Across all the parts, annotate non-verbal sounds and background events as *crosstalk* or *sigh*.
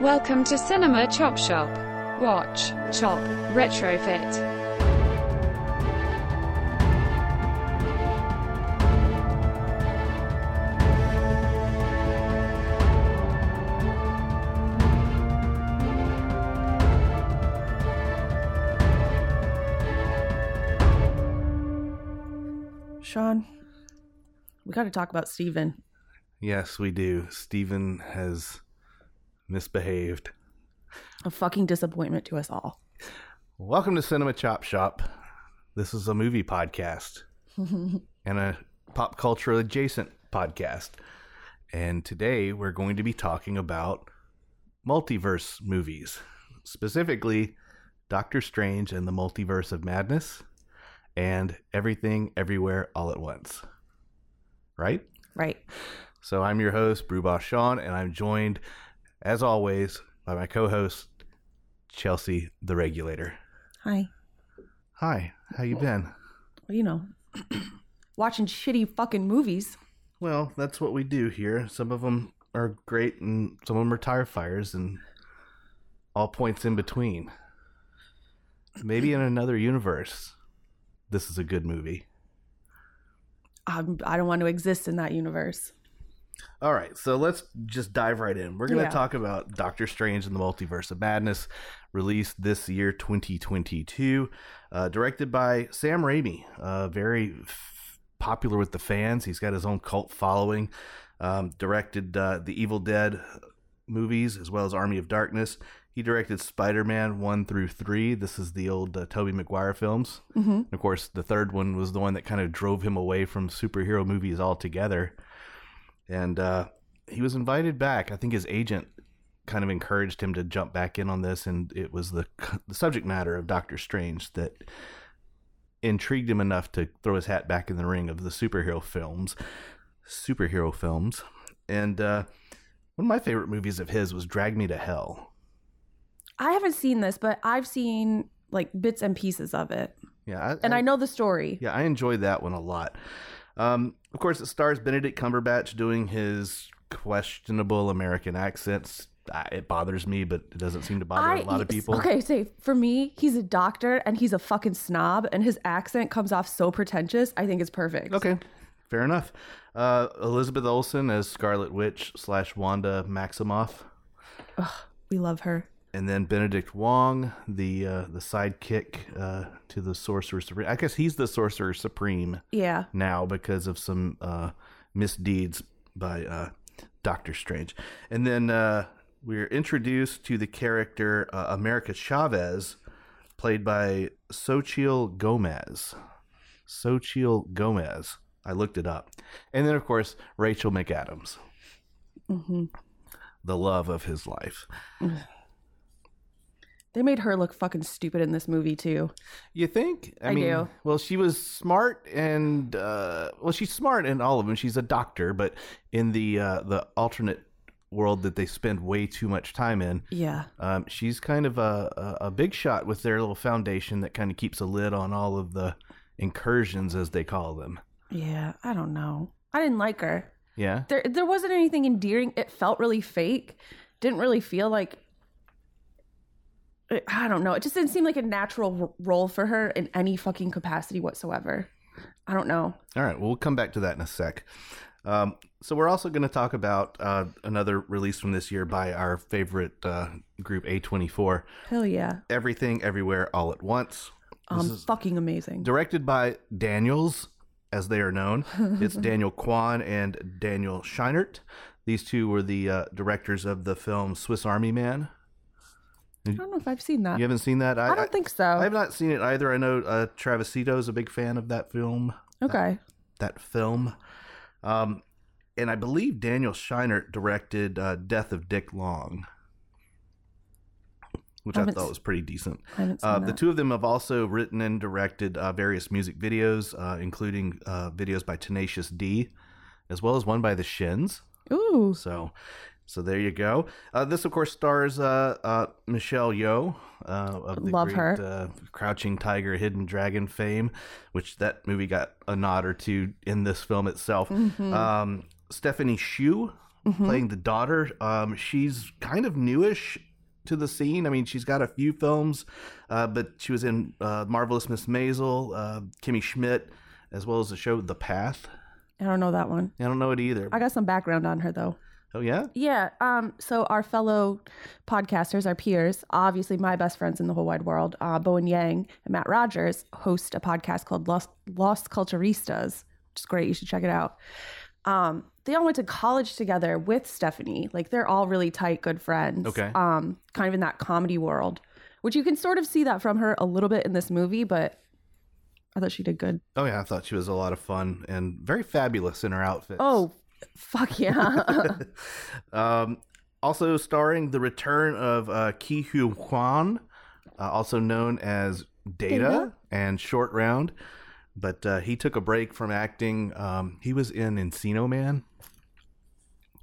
Welcome to Cinema Chop Shop. Watch, chop, retrofit. Sean, we got to talk about Steven. Yes, we do. Steven has misbehaved. A fucking disappointment to us all. Welcome to Cinema Chop Shop. This is a movie podcast *laughs* and a pop culture adjacent podcast. And today we're going to be talking about multiverse movies, specifically Doctor Strange and the Multiverse of Madness and Everything Everywhere All at Once. Right? Right. So I'm your host, Brewboss Sean, and I'm joined, as always, by my co-host, Chelsea the Regulator. Hi. Hi, how you been? Well, you know, *clears throat* watching shitty fucking movies. Well, that's what we do here. Some of them are great, and some of them are tire fires, and all points in between. Maybe in another universe, this is a good movie. I'm, I don't want to exist in that universe. All right, so let's just dive right in. We're going to Yeah. talk about Doctor Strange and the Multiverse of Madness, released this year, 2022, uh, directed by Sam Raimi. Uh, very f- popular with the fans. He's got his own cult following. Um, directed uh, the Evil Dead movies as well as Army of Darkness. He directed Spider Man 1 through 3. This is the old uh, Tobey Maguire films. Mm-hmm. Of course, the third one was the one that kind of drove him away from superhero movies altogether. And uh, he was invited back. I think his agent kind of encouraged him to jump back in on this, and it was the the subject matter of Doctor Strange that intrigued him enough to throw his hat back in the ring of the superhero films, superhero films. And uh, one of my favorite movies of his was Drag Me to Hell. I haven't seen this, but I've seen like bits and pieces of it. Yeah, And I know the story. Yeah, I enjoyed that one a lot. Um, of course, it stars Benedict Cumberbatch doing his questionable American accents. It bothers me, but it doesn't seem to bother a lot of people. Okay, say for me, he's a doctor and he's a fucking snob, and his accent comes off so pretentious. I think it's perfect. Okay, fair enough. Uh, Elizabeth Olsen as Scarlet Witch slash Wanda Maximoff, we love her. And then Benedict Wong, the uh, the sidekick uh, to the Sorcerer Supreme. I guess he's the Sorcerer Supreme Yeah. now because of some uh, misdeeds by uh, Doctor Strange. And then uh, we're introduced to the character uh, America Chavez, played by Xochitl Gomez. Xochitl Gomez. I looked it up. And then, of course, Rachel McAdams, hmm the love of his life. They made her look fucking stupid in this movie too. You think? I do. Well, she was smart, and uh, well, she's smart in all of them. She's a doctor, but in the uh, the alternate world that they spend way too much time in, Yeah. um, she's kind of a, a a big shot with their little foundation that kind of keeps a lid on all of the incursions, as they call them. Yeah. I don't know. I didn't like her. Yeah. There there wasn't anything endearing. It felt really fake. Didn't really feel like I don't know. It just didn't seem like a natural r- role for her in any fucking capacity whatsoever. I don't know. All right. Well, we'll come back to that in a sec. Um, so we're also going to talk about uh, another release from this year by our favorite uh, group, A24. Hell yeah. Everything, everywhere, all at once. This Um, is- fucking amazing. directed by Daniels, as they are known. *laughs* it's Daniel Kwan and Daniel Scheinert. These two were the uh, directors of the film Swiss Army Man. I don't know if I've seen that. You haven't seen that? I don't think so. I have not seen it either. I know uh, Travisito is a big fan of that film. okay. That film, um, and I believe Daniel Scheinert directed uh, Death of Dick Long, which I Haven't thought was pretty decent. I haven't seen Uh, that. the two of them have also written and directed uh, various music videos, uh, including uh, videos by Tenacious D, as well as one by the Shins. Ooh. So, so there you go. Uh, this, of course, stars uh, uh, Michelle Yeoh uh, of the Love great, her. Uh, Crouching Tiger, Hidden Dragon fame, which that movie got a nod or two in this film itself. Mhm. Um, Stephanie Hsu Mhm. playing the daughter. Um, she's kind of newish to the scene. I mean, she's got a few films, uh, but she was in uh, Marvelous Miss Maisel, uh, Kimmy Schmidt, as well as the show The Path. I don't know that one. I don't know it either. I got some background on her though. Oh yeah, Yeah. Um. So our fellow podcasters, our peers, obviously my best friends in the whole wide world, uh, Bowen Yang and Matt Rogers, host a podcast called Lost Las Culturistas, which is great. You should check it out. Um. They all went to college together with Stephanie. Like they're all really tight, good friends. Okay. Um. Kind of in that comedy world, which you can sort of see that from her a little bit in this movie, but I thought she did good. oh yeah. I thought she was a lot of fun and very fabulous in her outfits. Oh, fuck yeah. *laughs* Um, also starring the return of uh, Ke Huy Quan, uh, also known as Data, Data? and Short Round. But uh, he took a break from acting. Um, he was in Encino Man.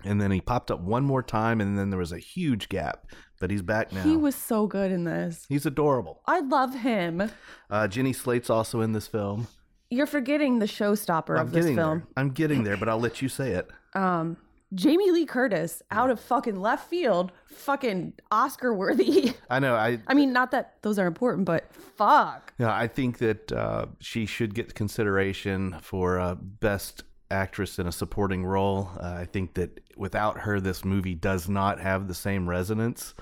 And then he popped up one more time, and then there was a huge gap. But he's back now. he was so good in this. he's adorable. I love him. Uh, Jenny Slate's also in this film. You're forgetting the showstopper I'm of this getting film. there. I'm getting there, but I'll let you say it. Um, Jamie Lee Curtis out of fucking left field, fucking Oscar worthy. *laughs* I know. I I mean, not that those are important, but fuck. Yeah, I think that uh, she should get consideration for uh, best actress in a supporting role. Uh, I think that without her, this movie does not have the same resonance.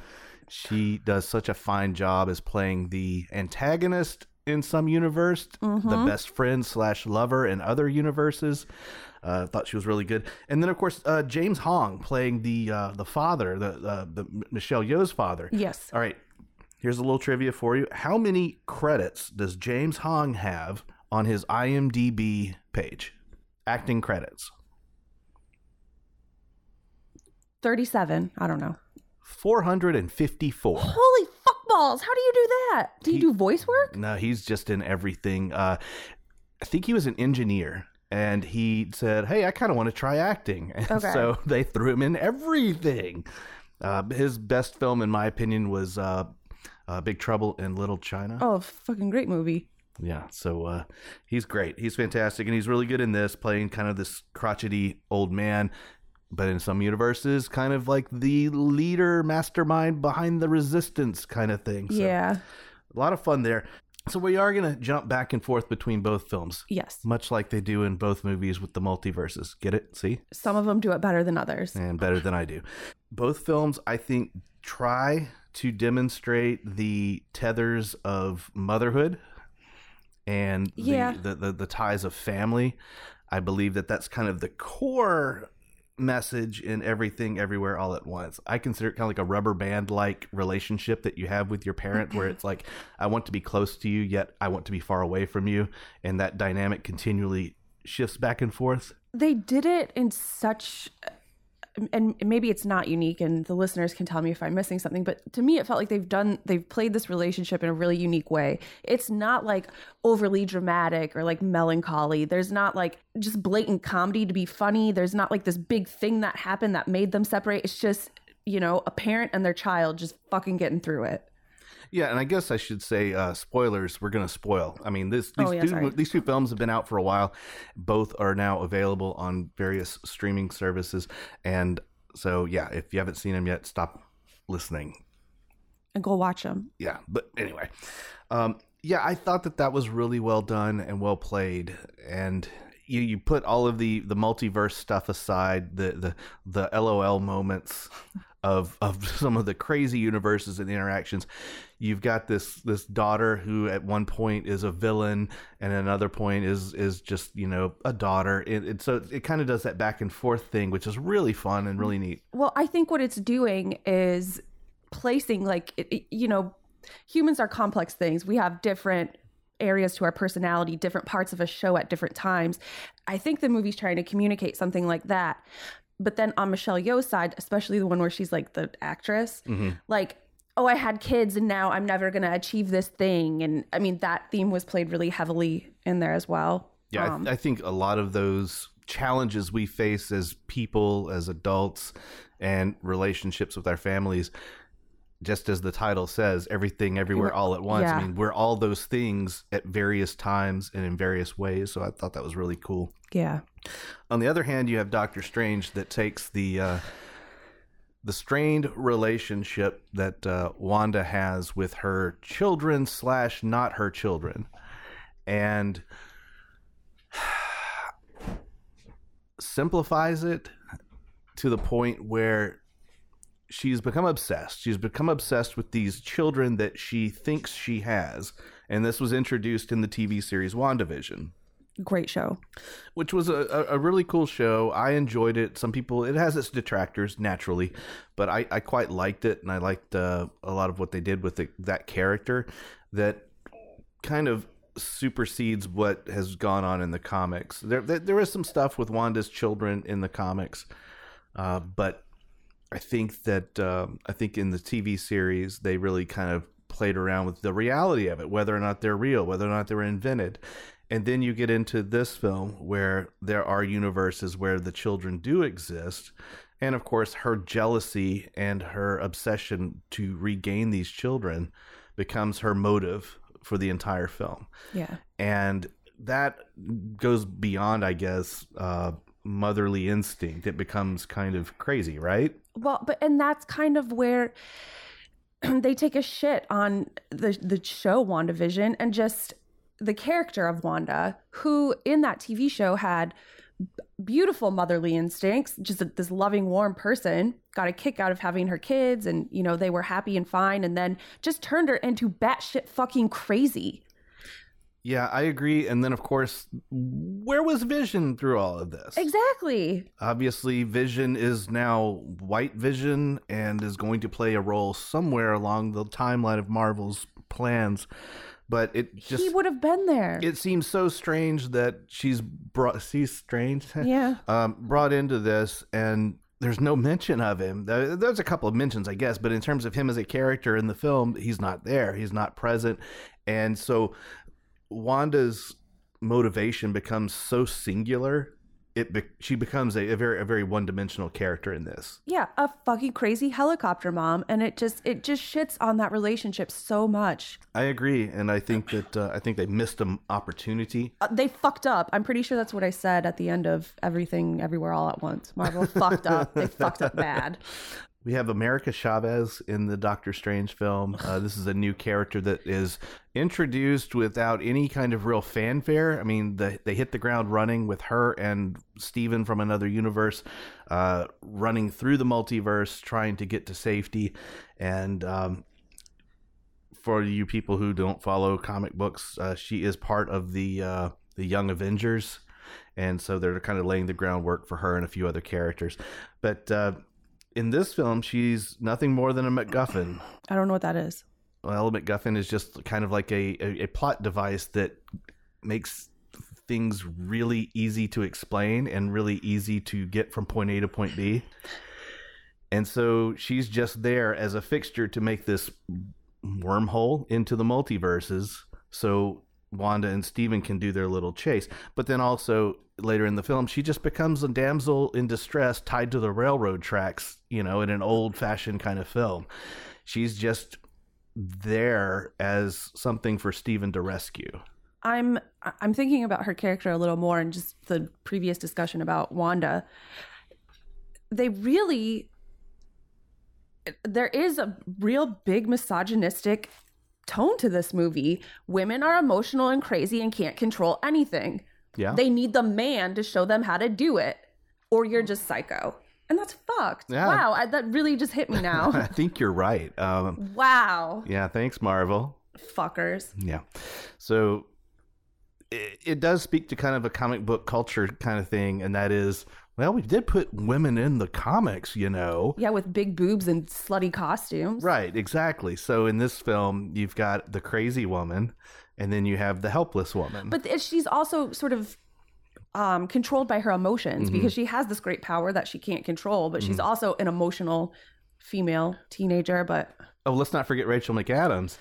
She does such a fine job as playing the antagonist in some universe, the best friend slash lover in other universes. Uh, thought she was really good, and then of course uh, James Hong playing the uh, the father, the uh, the Michelle Yeoh's father. Yes. All right. Here's a little trivia for you. How many credits does James Hong have on his IMDb page? Acting credits. 37. I don't know. 454. Holy fuckballs. How do you do that? Do you He- do voice work? No, he's just in everything. Uh, I think he was an engineer and he said, Hey, I kind of want to try acting. *laughs* And Okay. so they threw him in everything. Uh, his best film, in my opinion, was uh, uh, Big Trouble in Little China. Oh, fucking great movie. Yeah, so uh, he's great. He's fantastic, and he's really good in this, playing kind of this crotchety old man, but in some universes, kind of like the leader, mastermind behind the resistance kind of thing. So, yeah. a lot of fun there. So we are going to jump back and forth between both films, Yes. much like they do in both movies with the multiverses. Get it? See? Some of them do it better than others. and better than I do. Both films, I think, try to demonstrate the tethers of motherhood and the, Yeah. the, the, the ties of family. I believe that that's kind of the core message in everything everywhere all at once. I consider it kind of like a rubber band like relationship that you have with your parent where it's like *laughs* i want to be close to you yet i want to be far away from you. And that dynamic continually shifts back and forth. They did it in such and maybe it's not unique and the listeners can tell me if i'm missing something but to me it felt like they've done they've played this relationship in a really unique way. It's not like overly dramatic or like melancholy. There's not like just blatant comedy to be funny. There's not like this big thing that happened that made them separate. It's just you know a parent and their child just fucking getting through it Yeah, and I guess I should say uh, spoilers. We're going to spoil. I mean, this these Oh, yeah, two these two films have been out for a while. Both are now available on various streaming services, and so yeah, if you haven't seen them yet, stop listening. and go watch them Yeah, but anyway, um, yeah, I thought that that was really well done and well played, and. You, you put all of the, the multiverse stuff aside, the, the the LOL moments of of *laughs* some of the crazy universes and interactions. You've got this this daughter who at one point is a villain and at another point is is just you know a daughter. It, it so it kind of does that back and forth thing, which is really fun and really neat. Well, I think what it's doing is placing like it- you know, humans are complex things. We have different areas to our personality, different parts of a show at different times. I think the movie's trying to communicate something like that. But then on Michelle Yeoh's side, especially the one where she's like the actress, mm-hmm. like oh, I had kids and now I'm never going to achieve this thing. And I mean, that theme was played really heavily in there as well. Yeah, Um, I, I think a lot of those challenges we face as people, as adults, and relationships with our families, just as the title says, everything, everywhere, all at once. Yeah. I mean, we're all those things at various times and in various ways. So I thought that was really cool. yeah. On the other hand, you have Doctor Strange that takes the uh, the strained relationship that uh, Wanda has with her children slash not her children, and *sighs* simplifies it to the point where she's become obsessed. She's become obsessed with these children that she thinks she has, and this was introduced in the TV series WandaVision Great show. which was a, a, really cool show. I enjoyed it. Some people, it has its detractors naturally, but I, I quite liked it, and I liked uh, a lot of what they did with the, that character that kind of supersedes what has gone on in the comics. There, there, there is some stuff with Wanda's children in the comics, uh, but I think that um, I think in the TV series they really kind of played around with the reality of it, whether or not they're real, whether or not they were invented. And then you get into this film where there are universes where the children do exist. And of course, her jealousy and her obsession to regain these children becomes her motive for the entire film. Yeah. And that goes beyond, I guess, uh, motherly instinct. It becomes kind of crazy, right? Well, but and that's kind of where *clears throat* they take a shit on the the show WandaVision and just the character of Wanda, who in that TV show had beautiful motherly instincts, just a, this loving, warm person, got a kick out of having her kids, and you know they were happy and fine, and then just turned her into batshit fucking crazy. Yeah, I agree. And then, of course, where was Vision through all of this? Exactly. Obviously, Vision is now White Vision and is going to play a role somewhere along the timeline of Marvel's plans. But it just he would have been there. it seems so strange that she's brought she's strange *laughs* yeah. um, brought into this and there's no mention of him there's a couple of mentions i guess but in terms of him as a character in the film he's not there he's not present and so wanda's motivation becomes so singular it be- she becomes a, a very a very one-dimensional character in this. Yeah a fucking crazy helicopter mom and it just it just shits on that relationship so much. I agree and i think that uh, i think they missed an opportunity. Uh, they fucked up. I'm pretty sure that's what i said at the end of everything everywhere all at once. Marvel fucked up. They fucked up bad *laughs* We have America Chavez in the Doctor Strange film. Uh, *laughs* this is a new character that is introduced without any kind of real fanfare. I mean, the, they hit the ground running with her and Steven from another universe uh, running through the multiverse, trying to get to safety. And um, for you people who don't follow comic books, uh, she is part of the uh, the Young Avengers. And so they're kind of laying the groundwork for her and a few other characters. But uh, in this film, she's nothing more than a MacGuffin. i don't know what that is Well, a MacGuffin is just kind of like a, a, a plot device that makes things really easy to explain and really easy to get from point A to point B. And so she's just there as a fixture to make this wormhole into the multiverses so Wanda and Steven can do their little chase. But then also later in the film, she just becomes a damsel in distress tied to the railroad tracks, you know, in an old fashioned kind of film. She's just there as something for Steven to rescue. i'm i'm thinking about her character a little more and just the previous discussion about wanda they really there is a real big misogynistic tone to this movie women are emotional and crazy and can't control anything Yeah. they need the man to show them how to do it or you're just psycho and that's fucked Yeah. wow I, that really just hit me now. *laughs* I think you're right. Um, wow yeah, thanks, Marvel. fuckers Yeah. So it, it does speak to kind of a comic book culture kind of thing, and that is, well, we did put women in the comics, you know. yeah with big boobs and slutty costumes Right, exactly. So in this film, you've got the crazy woman, and then you have the helpless woman. but th- she's also sort of um, controlled by her emotions Mm-hmm. because she has this great power that she can't control but she's also an emotional female teenager but oh, let's not forget Rachel McAdams.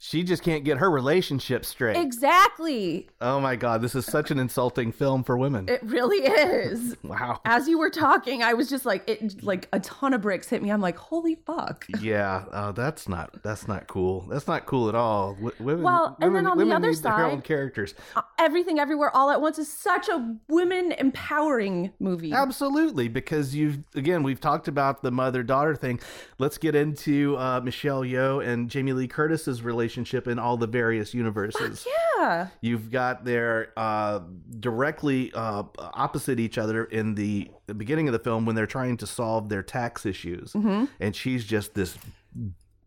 She just can't get her relationship straight. Exactly. oh my god, this is such an insulting film for women. It really is. *laughs* wow. As you were talking, I was just like, it like a ton of bricks hit me. I'm like, holy fuck. Yeah, uh, that's not that's not cool. That's not cool at all. W- women, Well, and women, then on the other need their own side- characters. Uh, Everything Everywhere All at Once is such a women empowering movie. Absolutely, because you've again we've talked about the mother daughter thing. Let's get into uh, Michelle Yeoh and Jamie Lee Curtis's relationship in all the various universes. Yeah. You've got their uh, directly uh, opposite each other in the, the beginning of the film when they're trying to solve their tax issues, and she's just this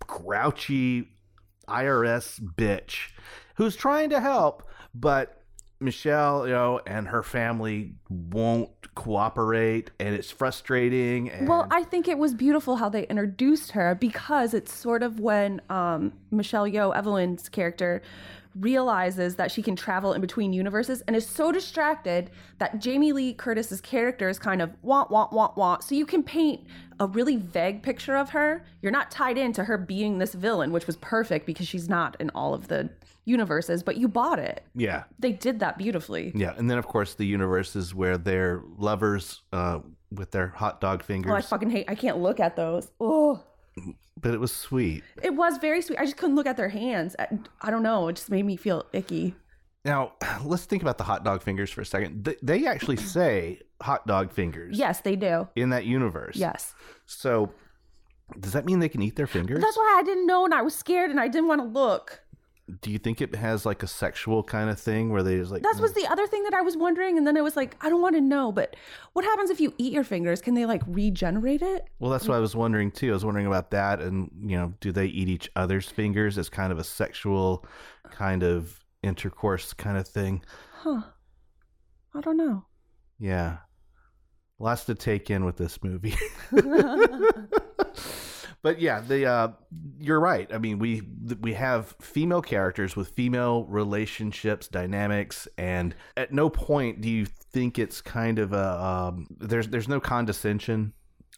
grouchy IRS bitch who's trying to help, but Michelle, you know, and her family won't cooperate, and it's frustrating. And Well, I think it was beautiful how they introduced her because it's sort of when um, Michelle Yeoh, Evelyn's character, realizes that she can travel in between universes and is so distracted that Jamie Lee Curtis's character is kind of want, want, want, want. So you can paint a really vague picture of her. You're not tied into her being this villain, which was perfect because she's not in all of the universes, but you bought it. yeah, They did that beautifully. yeah, and then of course the universes where they're lovers uh, with their hot dog fingers. Oh, I fucking hate. I can't look at those. Oh. But it was sweet. It was very sweet. I just couldn't look at their hands. I, I don't know. It just made me feel icky. Now, *sighs* let's think about the hot dog fingers for a second. They, they actually *clears throat* say hot dog fingers Yes, they do. in that universe. Yes. So, does that mean they can eat their fingers? That's why I didn't know and I was scared and I didn't want to look. Do you think it has like a sexual kind of thing where they just like. That was mm. the other thing that I was wondering. And then I was like, I don't want to know. But what happens if you eat your fingers? Can they like regenerate it? Well, that's what I was wondering too. I was wondering about that, and you know, do they eat each other's fingers as kind of a sexual kind of intercourse kind of thing? Huh. I don't know. Yeah, lots to take in with this movie. *laughs* *laughs* but yeah, the uh, you're right. I mean, we we have female characters with female relationships, dynamics, and at no point do you think it's kind of a um, there's there's no condescension.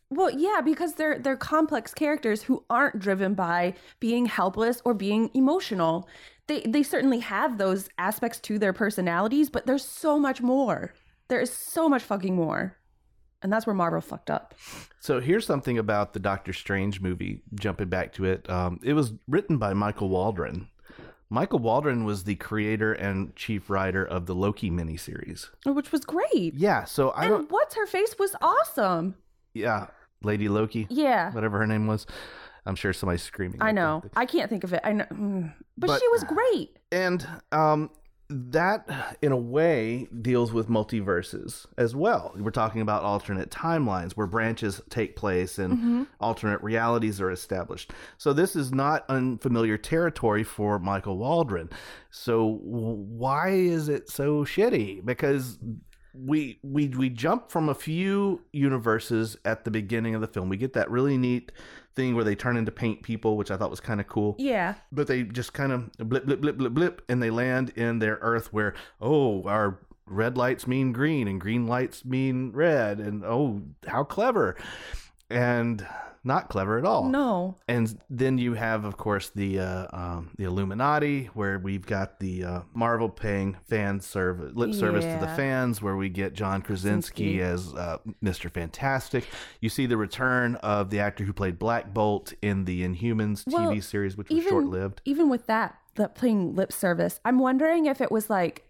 Well, yeah, because they're they're complex characters who aren't driven by being helpless or being emotional. They they certainly have those aspects to their personalities, but there's so much more. There is so much fucking more. And that's where Marvel fucked up. So here's something about the Doctor Strange movie. Jumping back to it, um, it was written by Michael Waldron. Michael Waldron was the creator and chief writer of the Loki miniseries. Which was great. Yeah, so I and don't. what's her face was awesome. Yeah, Lady Loki, Yeah. whatever her name was. I'm sure somebody's screaming. I know. I can't think of it. I know. mm. But, But- she was great. And um, that, in a way, deals with multiverses as well. We're talking about alternate timelines where branches take place and Mm-hmm. alternate realities are established. So this is not unfamiliar territory for Michael Waldron. So why is it so shitty? Because we we we jump from a few universes at the beginning of the film. We get that really neat thing where they turn into paint people, which I thought was kind of cool. Yeah. but they just kind of blip blip blip blip blip and they land in their earth where oh our red lights mean green and green lights mean red. And oh how clever and not clever at all No. and then you have of course the uh, um, the illuminati where we've got the uh, marvel paying fan service lip service to the fans where we get john krasinski Krasinski. as uh, mr fantastic you see the return of the actor who played black bolt in the inhumans Well, tv series which was short-lived even with that, the playing lip service, I'm wondering if it was like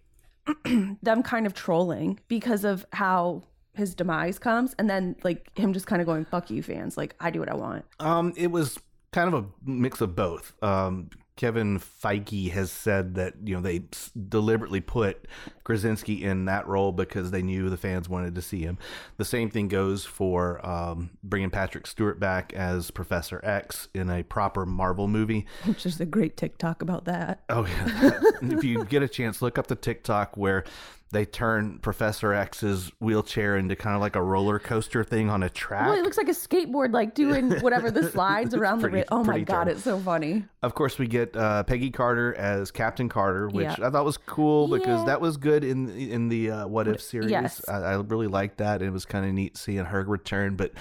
*clears throat* them kind of trolling because of how his demise comes, and then like him just kind of going "fuck you, fans." Like I do what I want. Um, it was kind of a mix of both. Um, Kevin Feige has said that you know they deliberately put Krasinski in that role because they knew the fans wanted to see him. The same thing goes for um, bringing Patrick Stewart back as Professor X in a proper Marvel movie. Which is a great TikTok about that. Oh yeah, *laughs* if you get a chance, look up the TikTok where they turn Professor X's wheelchair into kind of like a roller coaster thing on a track. Well, it looks like a skateboard, like doing *laughs* whatever the slides around pretty- the. Ri- oh my god, it's so funny. Of course, we get uh, Peggy Carter as Captain Carter, which Yeah. I thought was cool because Yeah. that was good in in the uh, What If series. yes. I, I really liked that. It was kind of neat seeing her return. But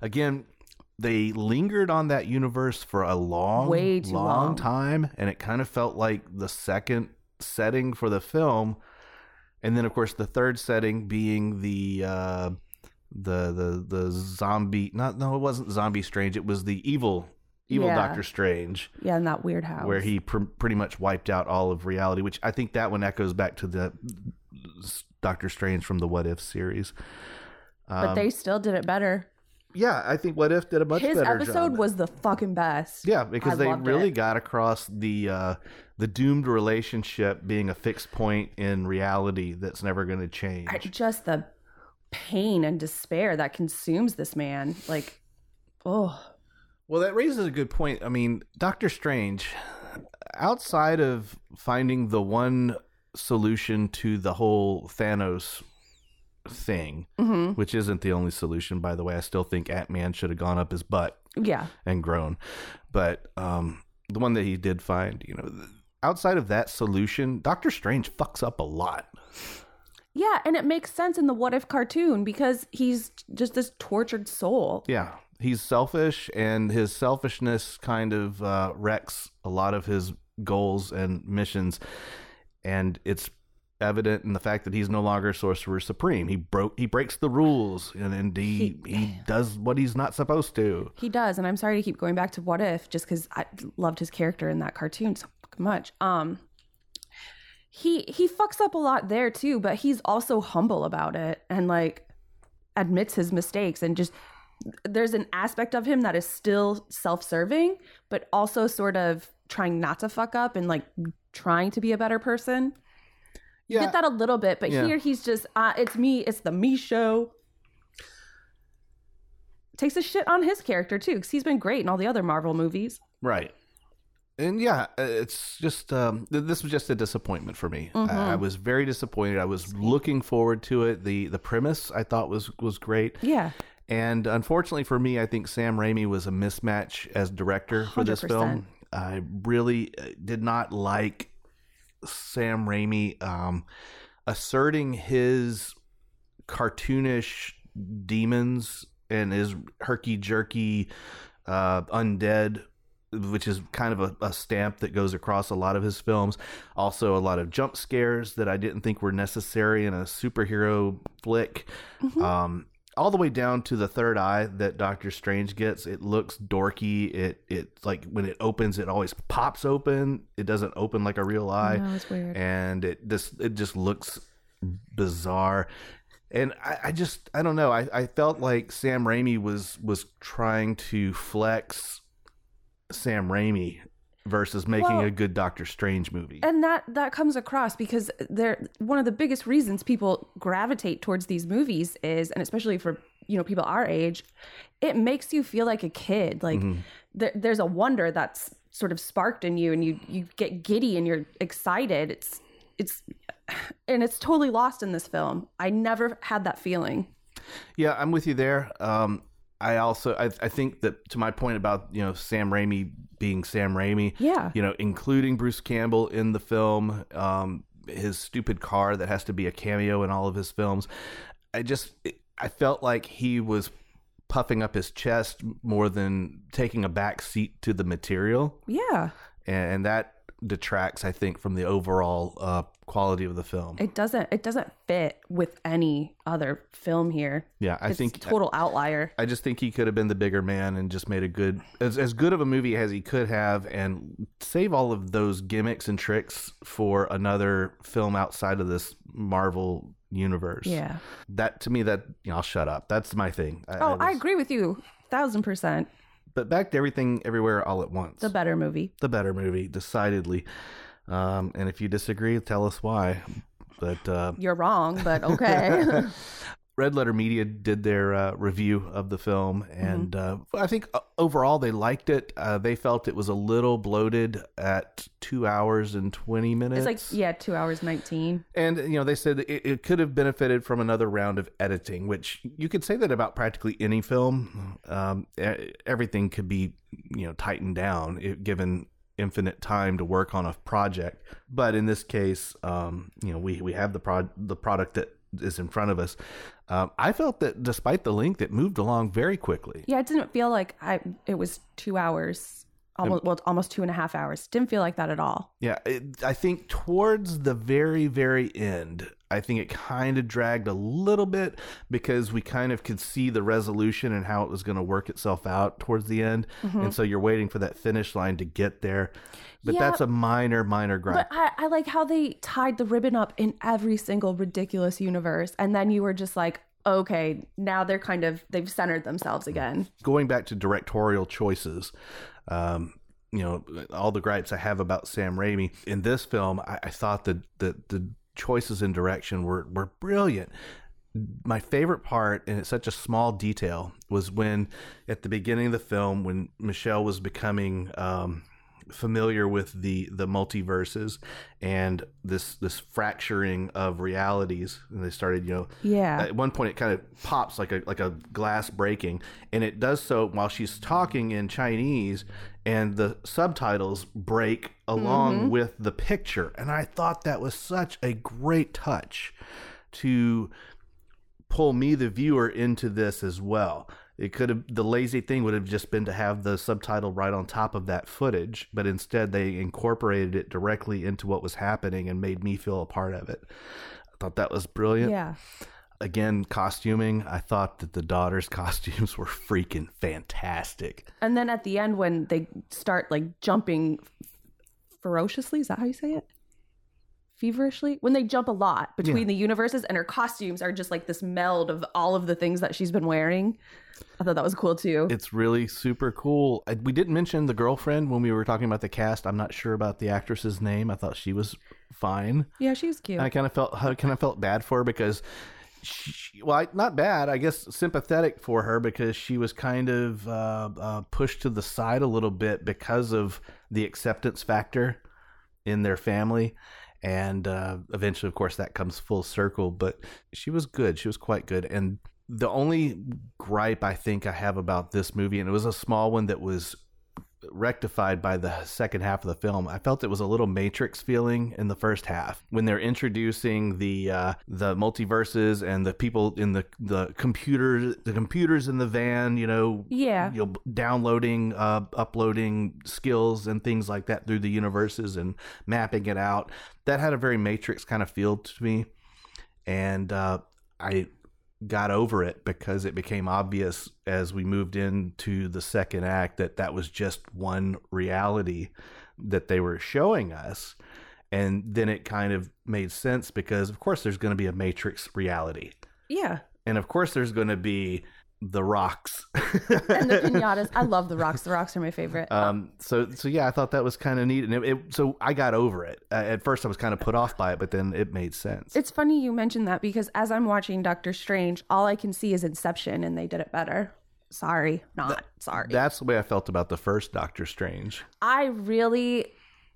again, they lingered on that universe for a long, Way too long. time, and it kind of felt like the second setting for the film. And then, of course, the third setting being the uh, the the the zombie. Not no, it wasn't zombie strange. It was the evil evil Yeah. Doctor Strange, Yeah, in that weird house. where he pr- pretty much wiped out all of reality. Which I think that one echoes back to the Doctor Strange from the What If series. But Um, they still did it better. yeah, I think What If did a much His better episode job. was the fucking best. Yeah, because I they really it. got across the uh, the doomed relationship being a fixed point in reality that's never going to change. I- just the pain and despair that consumes this man. Like, oh, Well, that raises a good point. I mean, Doctor Strange, outside of finding the one solution to the whole Thanos thing, hmm which isn't the only solution, by the way, I still think Ant Man should have gone up his butt yeah, and grown. But um, the one that he did find, you know, outside of that solution, Doctor Strange fucks up a lot. yeah, and it makes sense in the What If cartoon because he's just this tortured soul. Yeah, he's selfish, and his selfishness kind of uh, wrecks a lot of his goals and missions, and it's evident in the fact that he's no longer sorcerer supreme. He broke, he breaks the rules, and, indeed he, He- he does what he's not supposed to. He does, and I'm sorry to keep going back to What If, just because I loved his character in that cartoon so much. Um, he he fucks up a lot there too, but he's also humble about it and like admits his mistakes and just there's an aspect of him that is still self-serving, but also sort of trying not to fuck up and like trying to be a better person. You get that a little bit, but Yeah. here he's just uh, it's me, it's the me show. Takes a shit on his character too, because he's been great in all the other Marvel movies. Right. And yeah, uh, it's just um, th- this was just a disappointment for me. Mm-hmm. I, I was very disappointed. I was looking forward to it. the The premise I thought was was great, Yeah, and unfortunately for me, I think Sam Raimi was a mismatch as director for this 100%. film. I really uh, did not like Sam Raimi um, asserting his cartoonish demons and his herky jerky uh, undead, which is kind of a, a stamp that goes across a lot of his films. Also, a lot of jump scares that I didn't think were necessary in a superhero flick. Um, all the way down to the third eye that Doctor Strange gets. It looks dorky. It it like when it opens, it always pops open. It doesn't open like a real eye no, it's weird. and it just it just looks bizarre and I, I just i don't know I, I felt like sam raimi was was trying to flex sam raimi versus making Well- a good doctor strange movie. and that that comes across because they're one of the biggest reasons people gravitate towards these movies is and especially for you know people our age it makes you feel like a kid. Like there, there's a wonder that's sort of sparked in you and you you get giddy and you're excited. It's it's and it's totally lost in this film. I never had that feeling. Yeah i'm with you there. Um i also I, I think that to my point about you know sam raimi being sam raimi yeah. you know, including Bruce Campbell in the film, um, his stupid car that has to be a cameo in all of his films. I just, I felt like he was puffing up his chest more than taking a back seat to the material, yeah. And that detracts, I think, from the overall uh, quality of the film. it doesn't it doesn't fit with any other film here yeah, I it's think total outlier I just think he could have been the bigger man and just made a good, as, as good of a movie as he could have, and save all of those gimmicks and tricks for another film outside of this Marvel universe. yeah that to me, that you know, I'll shut up. That's my thing. Oh, I was- agree with you, thousand percent. But back to everything, everywhere, all at once. The better movie. the better movie, decidedly. Um, and if you disagree, tell us why. But uh, You're wrong, but okay. *laughs* *laughs* Red Letter Media did their uh, review of the film, and uh, I think uh, overall they liked it. Uh, they felt it was a little bloated at two hours and twenty minutes. it's like yeah, two hours nineteen. and you know they said it, it could have benefited from another round of editing, which you could say that about practically any film. Um, everything could be you know tightened down if given infinite time to work on a project. But in this case, um, you know we we have the prod the product that is in front of us. Um, I felt that despite the length, it moved along very quickly. Yeah, it didn't feel like I. It was two hours, almost well, almost two and a half hours. Didn't feel like that at all. Yeah, it, I think towards the very, very end, I think it kind of dragged a little bit because we kind of could see the resolution and how it was going to work itself out towards the end. Mm-hmm. And so you're waiting for that finish line to get there. But Yeah. that's a minor, minor gripe. But I, I like how they tied the ribbon up in every single ridiculous universe, and then you were just like, okay, now they're kind of they've centered themselves again. going back to directorial choices, um, you know, all the gripes I have about Sam Raimi in this film, I, I thought that the, the choices in direction were, were brilliant. My favorite part, and it's such a small detail, was when at the beginning of the film, when Michelle was becoming um, familiar with the the multiverses and this this fracturing of realities, and they started, you know, Yeah. at one point it kind of pops like a like a glass breaking. And it does so while she's talking in chinese and the subtitles break along mm-hmm. with the picture. And i thought that was such a great touch to pull me the viewer into this as well it could have the lazy thing would have just been to have the subtitle right on top of that footage but instead they incorporated it directly into what was happening and made me feel a part of it i thought that was brilliant yeah. again costuming i thought that the daughters *laughs* costumes were freaking fantastic And then at the end, when they start like jumping ferociously, is that how you say it? Feverishly? When they jump a lot between the universes and her costumes are just like this meld of all of the things that she's been wearing. I thought that was cool too. it's really super cool I, we didn't mention the girlfriend when we were talking about the cast i'm not sure about the actress's name i thought she was fine yeah, she was cute. I kind of felt I kind of felt bad for her because she, well, I, not bad, I guess sympathetic for her because she was kind of uh, uh, pushed to the side a little bit because of the acceptance factor in their family. And uh, eventually, of course, that comes full circle. But she was good. She was quite good. And the only gripe I think I have about this movie, and it was a small one that was rectified by the second half of the film. I felt it was a little Matrix feeling in the first half when they're introducing the uh, the multiverses and the people in the the computers the computers in the van. You know, Yeah. you know, downloading, uh, uploading skills and things like that through the universes and mapping it out. That had a very Matrix kind of feel to me, and uh, I got over it because it became obvious as we moved into the second act that that was just one reality that they were showing us and then it kind of made sense because of course there's going to be a matrix reality Yeah. and of course there's going to be the rocks *laughs* And the *laughs* pinatas. I love the rocks. The rocks are my favorite. um so so yeah i thought that was kind of neat and it, it so i got over it uh, at first i was kind of put off by it but then it made sense It's funny you mentioned that because as I'm watching Doctor Strange, all I can see is Inception, and they did it better. Sorry, not sorry. that's the way i felt about the first doctor strange I really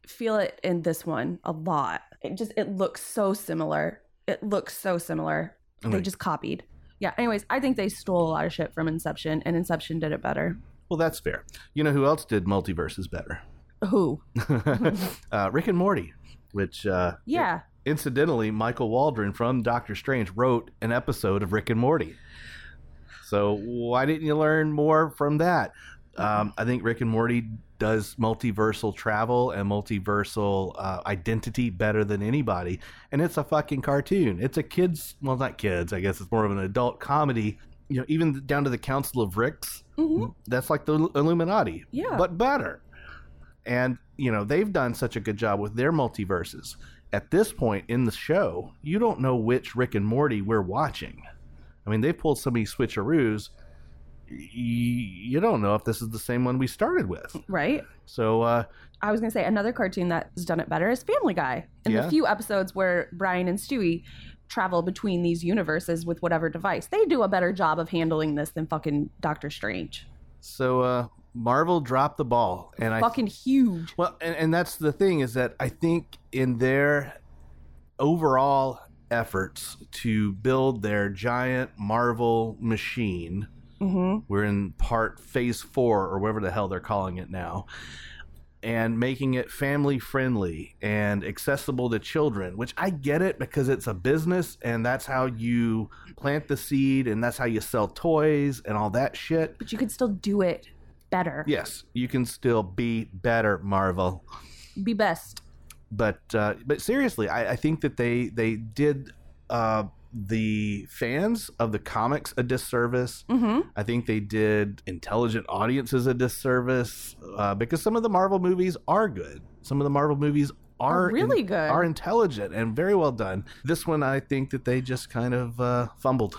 feel it in this one a lot. It just it looks so similar. It looks so similar. They just copied. Yeah. Anyways, I think they stole a lot of shit from Inception, and Inception did it better. well that's fair you know who else did multiverses better Who? *laughs* uh, Rick and Morty, which uh, Yeah. incidentally, Michael Waldron from Doctor Strange wrote an episode of Rick and Morty. So why didn't you learn more from that? Um, I think Rick and Morty does multiversal travel and multiversal uh, identity better than anybody, and it's a fucking cartoon. It's a kids, well, not kids. I guess it's more of an adult comedy. You know, even down to the Council of Ricks. Mhm. That's like the Illuminati, Yeah. but better. And you know they've done such a good job with their multiverses. At this point in the show, you don't know which Rick and Morty we're watching. I mean, they've pulled so many switcheroos. You don't know if this is the same one we started with. Right. So, uh, I was gonna say another cartoon that's done it better is Family Guy. In Yeah. the few episodes where Brian and Stewie travel between these universes with whatever device, they do a better job of handling this than fucking Doctor Strange. so uh, Marvel dropped the ball, and I fucking huge. Well, and, and that's the thing is that I think in their overall efforts to build their giant Marvel machine, Mm-hmm. we're in part phase four or whatever the hell they're calling it now. and making it family friendly and accessible to children, which I get it because it's a business and that's how you plant the seed and that's how you sell toys and all that shit. But you could still do it better. Yes, you can still be better, Marvel. Be best. But uh, but seriously, I, I think that they they did uh, the fans of the comics a disservice. Mm-hmm. I think they did intelligent audiences a disservice uh, because some of the Marvel movies are good. Some of the Marvel movies are Are really in- good. are intelligent and very well done. This one, I think that they just kind of uh, fumbled.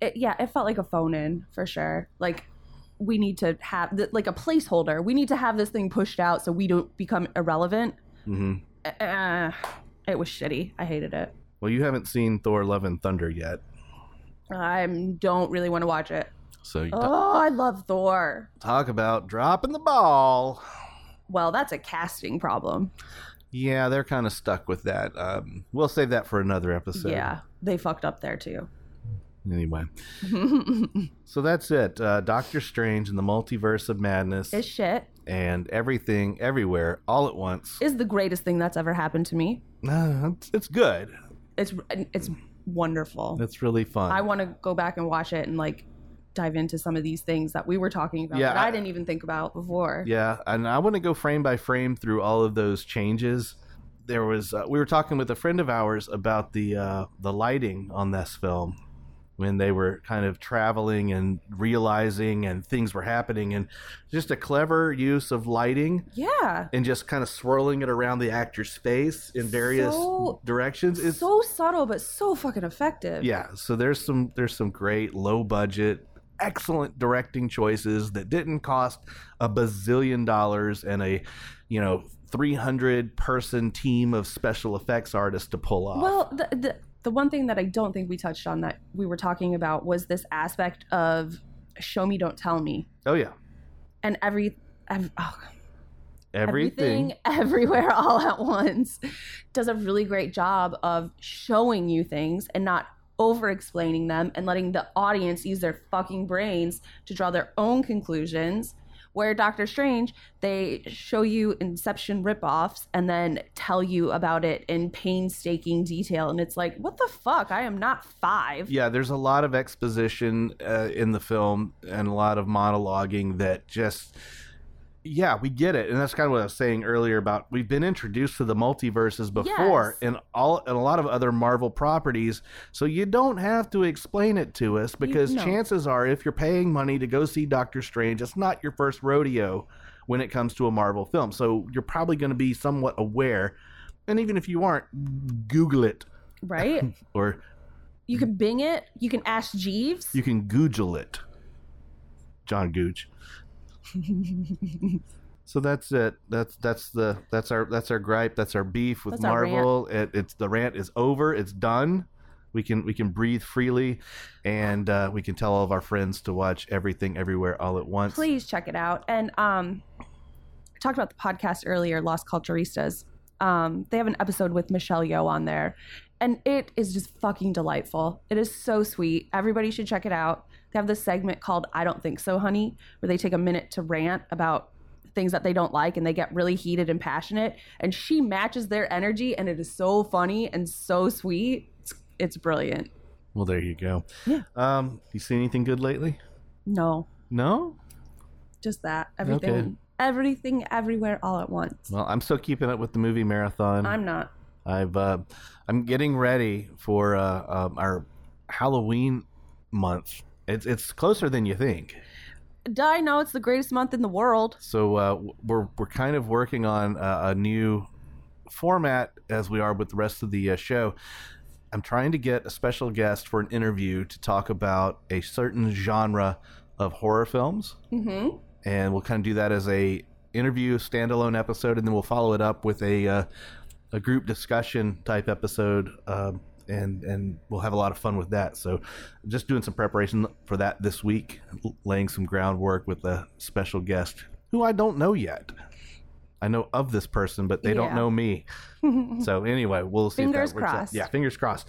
It, yeah, it felt like a phone in for sure. Like we need to have like a placeholder. We need to have this thing pushed out so we don't become irrelevant. hmm Uh, it was shitty. I hated it. Well, you haven't seen Thor: Love and Thunder yet, I don't really want to watch it. so you Oh, I love Thor. talk about dropping the ball. Well, that's a casting problem. Yeah, they're kind of stuck with that. Um, we'll save that for another episode. yeah, they fucked up there too. Anyway, *laughs* so that's it. Uh, Doctor Strange and the Multiverse of Madness It's shit. and everything, everywhere, all at once. Is the greatest thing that's ever happened to me. Uh, it's, it's good. It's it's wonderful. It's really fun. I want to go back and watch it and like dive into some of these things that we were talking about Yeah, that I, I- didn't even think about before. Yeah, and I want to go frame by frame through all of those changes. There was uh, we were talking with a friend of ours about the uh, the lighting on this film when they were kind of traveling and realizing and things were happening and just a clever use of lighting Yeah. and just kind of swirling it around the actor's face in various So- directions. It's so subtle but so fucking effective. yeah, so there's some there's some great low budget, excellent directing choices that didn't cost a bazillion dollars and a you know 300 person team of special effects artists to pull off. Well, the, the the one thing that I don't think we touched on that we were talking about was this aspect of show me, don't tell me, oh yeah, and every. ev- oh, everything. *laughs* everywhere all at once does a really great job of showing you things and not over explaining them and letting the audience use their fucking brains to draw their own conclusions where Doctor Strange, they show you Inception ripoffs and then tell you about it in painstaking detail. And it's like, what the fuck? I am not five. Yeah, there's a lot of exposition uh, in the film and a lot of monologuing that just yeah, we get it. And that's kind of what I was saying earlier about we've been introduced to the multiverses before Yes. in all in a lot of other Marvel properties. So you don't have to explain it to us because no. chances are if you're paying money to go see Doctor Strange, it's not your first rodeo when it comes to a Marvel film. So you're probably going to be somewhat aware. And even if you aren't, Google it Right? *laughs* or you can Bing it. You can ask Jeeves. you can Google it. John Gooch. *laughs* so that's it. That's that's the that's our that's our gripe. That's our beef with That's Marvel. It, it's the rant is over. It's done. We can we can breathe freely, and uh, we can tell all of our friends to watch everything everywhere all at once. please check it out. And um, I talked about the podcast earlier, Las Culturistas. Um, they have an episode with Michelle Yeoh on there, and it is just fucking delightful. It is so sweet. Everybody should check it out. They have this segment called "I Don't Think So, Honey," where they take a minute to rant about things that they don't like, and they get really heated and passionate. And she matches their energy, and it is so funny and so sweet. It's, it's brilliant. Well, there you go. Yeah. Um, you seen anything good lately? No, No. just that everything, Okay. everything, everywhere, all at once. Well, I'm still keeping up with the movie marathon. I'm not. I've uh, I'm getting ready for uh, um, our Halloween month. It's it's closer than you think. I know it's the greatest month in the world. So uh, we're we're kind of working on a, a new format as we are with the rest of the uh, show. I'm trying to get a special guest for an interview to talk about a certain genre of horror films, Mm-hmm. and we'll kind of do that as a interview standalone episode, and then we'll follow it up with a uh, a group discussion type episode. Um, and and we'll have a lot of fun with that. So, just doing some preparation for that this week, laying some groundwork with a special guest who I don't know yet. I know of this person, but they don't know me. *laughs* so anyway, we'll see. Fingers if that works out. crossed. Yeah, fingers crossed.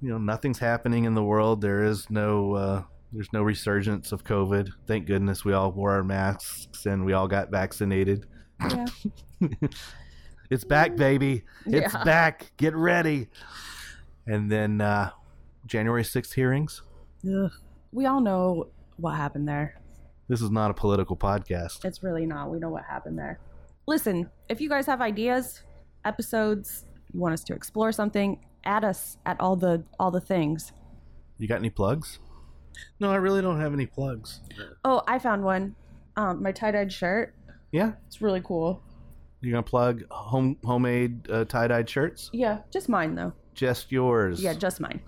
You know, nothing's happening in the world. There is no. Uh, there's no resurgence of COVID. Thank goodness we all wore our masks and we all got vaccinated. Yeah. *laughs* It's back, baby. It's Yeah. back. Get ready. And then uh, January 6th hearings. We all know what happened there. This is not a political podcast. It's really not. We know what happened there. Listen, if you guys have ideas, episodes, you want us to explore something, add us at all the all the things. You got any plugs? No, I really don't have any plugs. Oh, I found one. Um, my tie-dyed shirt. Yeah, It's really cool. you gonna plug home homemade uh, tie dyed shirts? Yeah, just mine though. Just yours. Yeah, just mine.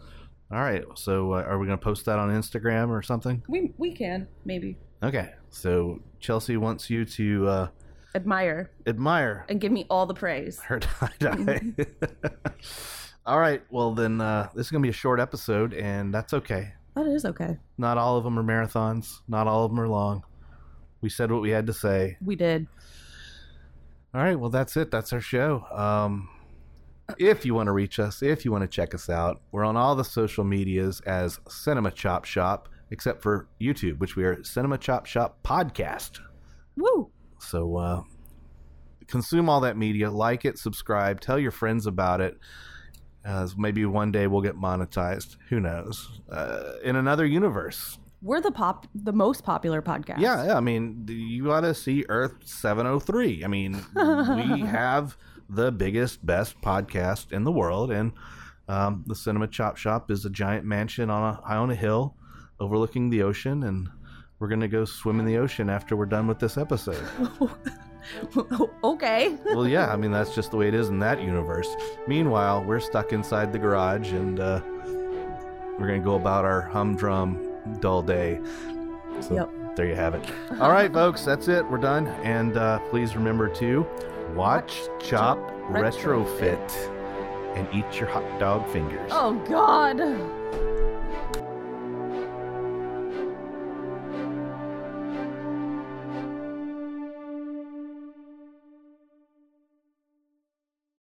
All right. So, uh, are we gonna post that on Instagram or something? We we can maybe Okay. So Chelsea wants you to uh, admire admire and give me all the praise. her *laughs* tie dye. *laughs* All right. Well, then uh, this is gonna be a short episode, and that's okay. That is okay. Not all of them are marathons. Not all of them are long. We said what we had to say. We did. All right. Well, that's it. That's our show. Um, if you want to reach us, if you want to check us out, we're on all the social medias as Cinema Chop Shop, except for YouTube, which we are Cinema Chop Shop Podcast. Woo! So uh, consume all that media, like it, subscribe, tell your friends about it. As maybe one day we'll get monetized. Who knows? Uh, in another universe. We're the pop, the most popular podcast. Yeah, yeah. I mean, you got to see Earth 703. I mean, we *laughs* have the biggest, best podcast in the world, and um, the Cinema Chop Shop is a giant mansion on a high on a hill, overlooking the ocean, and we're gonna go swim in the ocean after we're done with this episode. *laughs* okay. well, yeah. I mean, that's just the way it is in that universe. Meanwhile, we're stuck inside the garage, and uh, we're gonna go about our humdrum, dull day. So Yep. there you have it. All right, folks, that's it. We're done. And uh, please remember to watch, chop, retrofit, and eat your hot dog fingers. Oh God.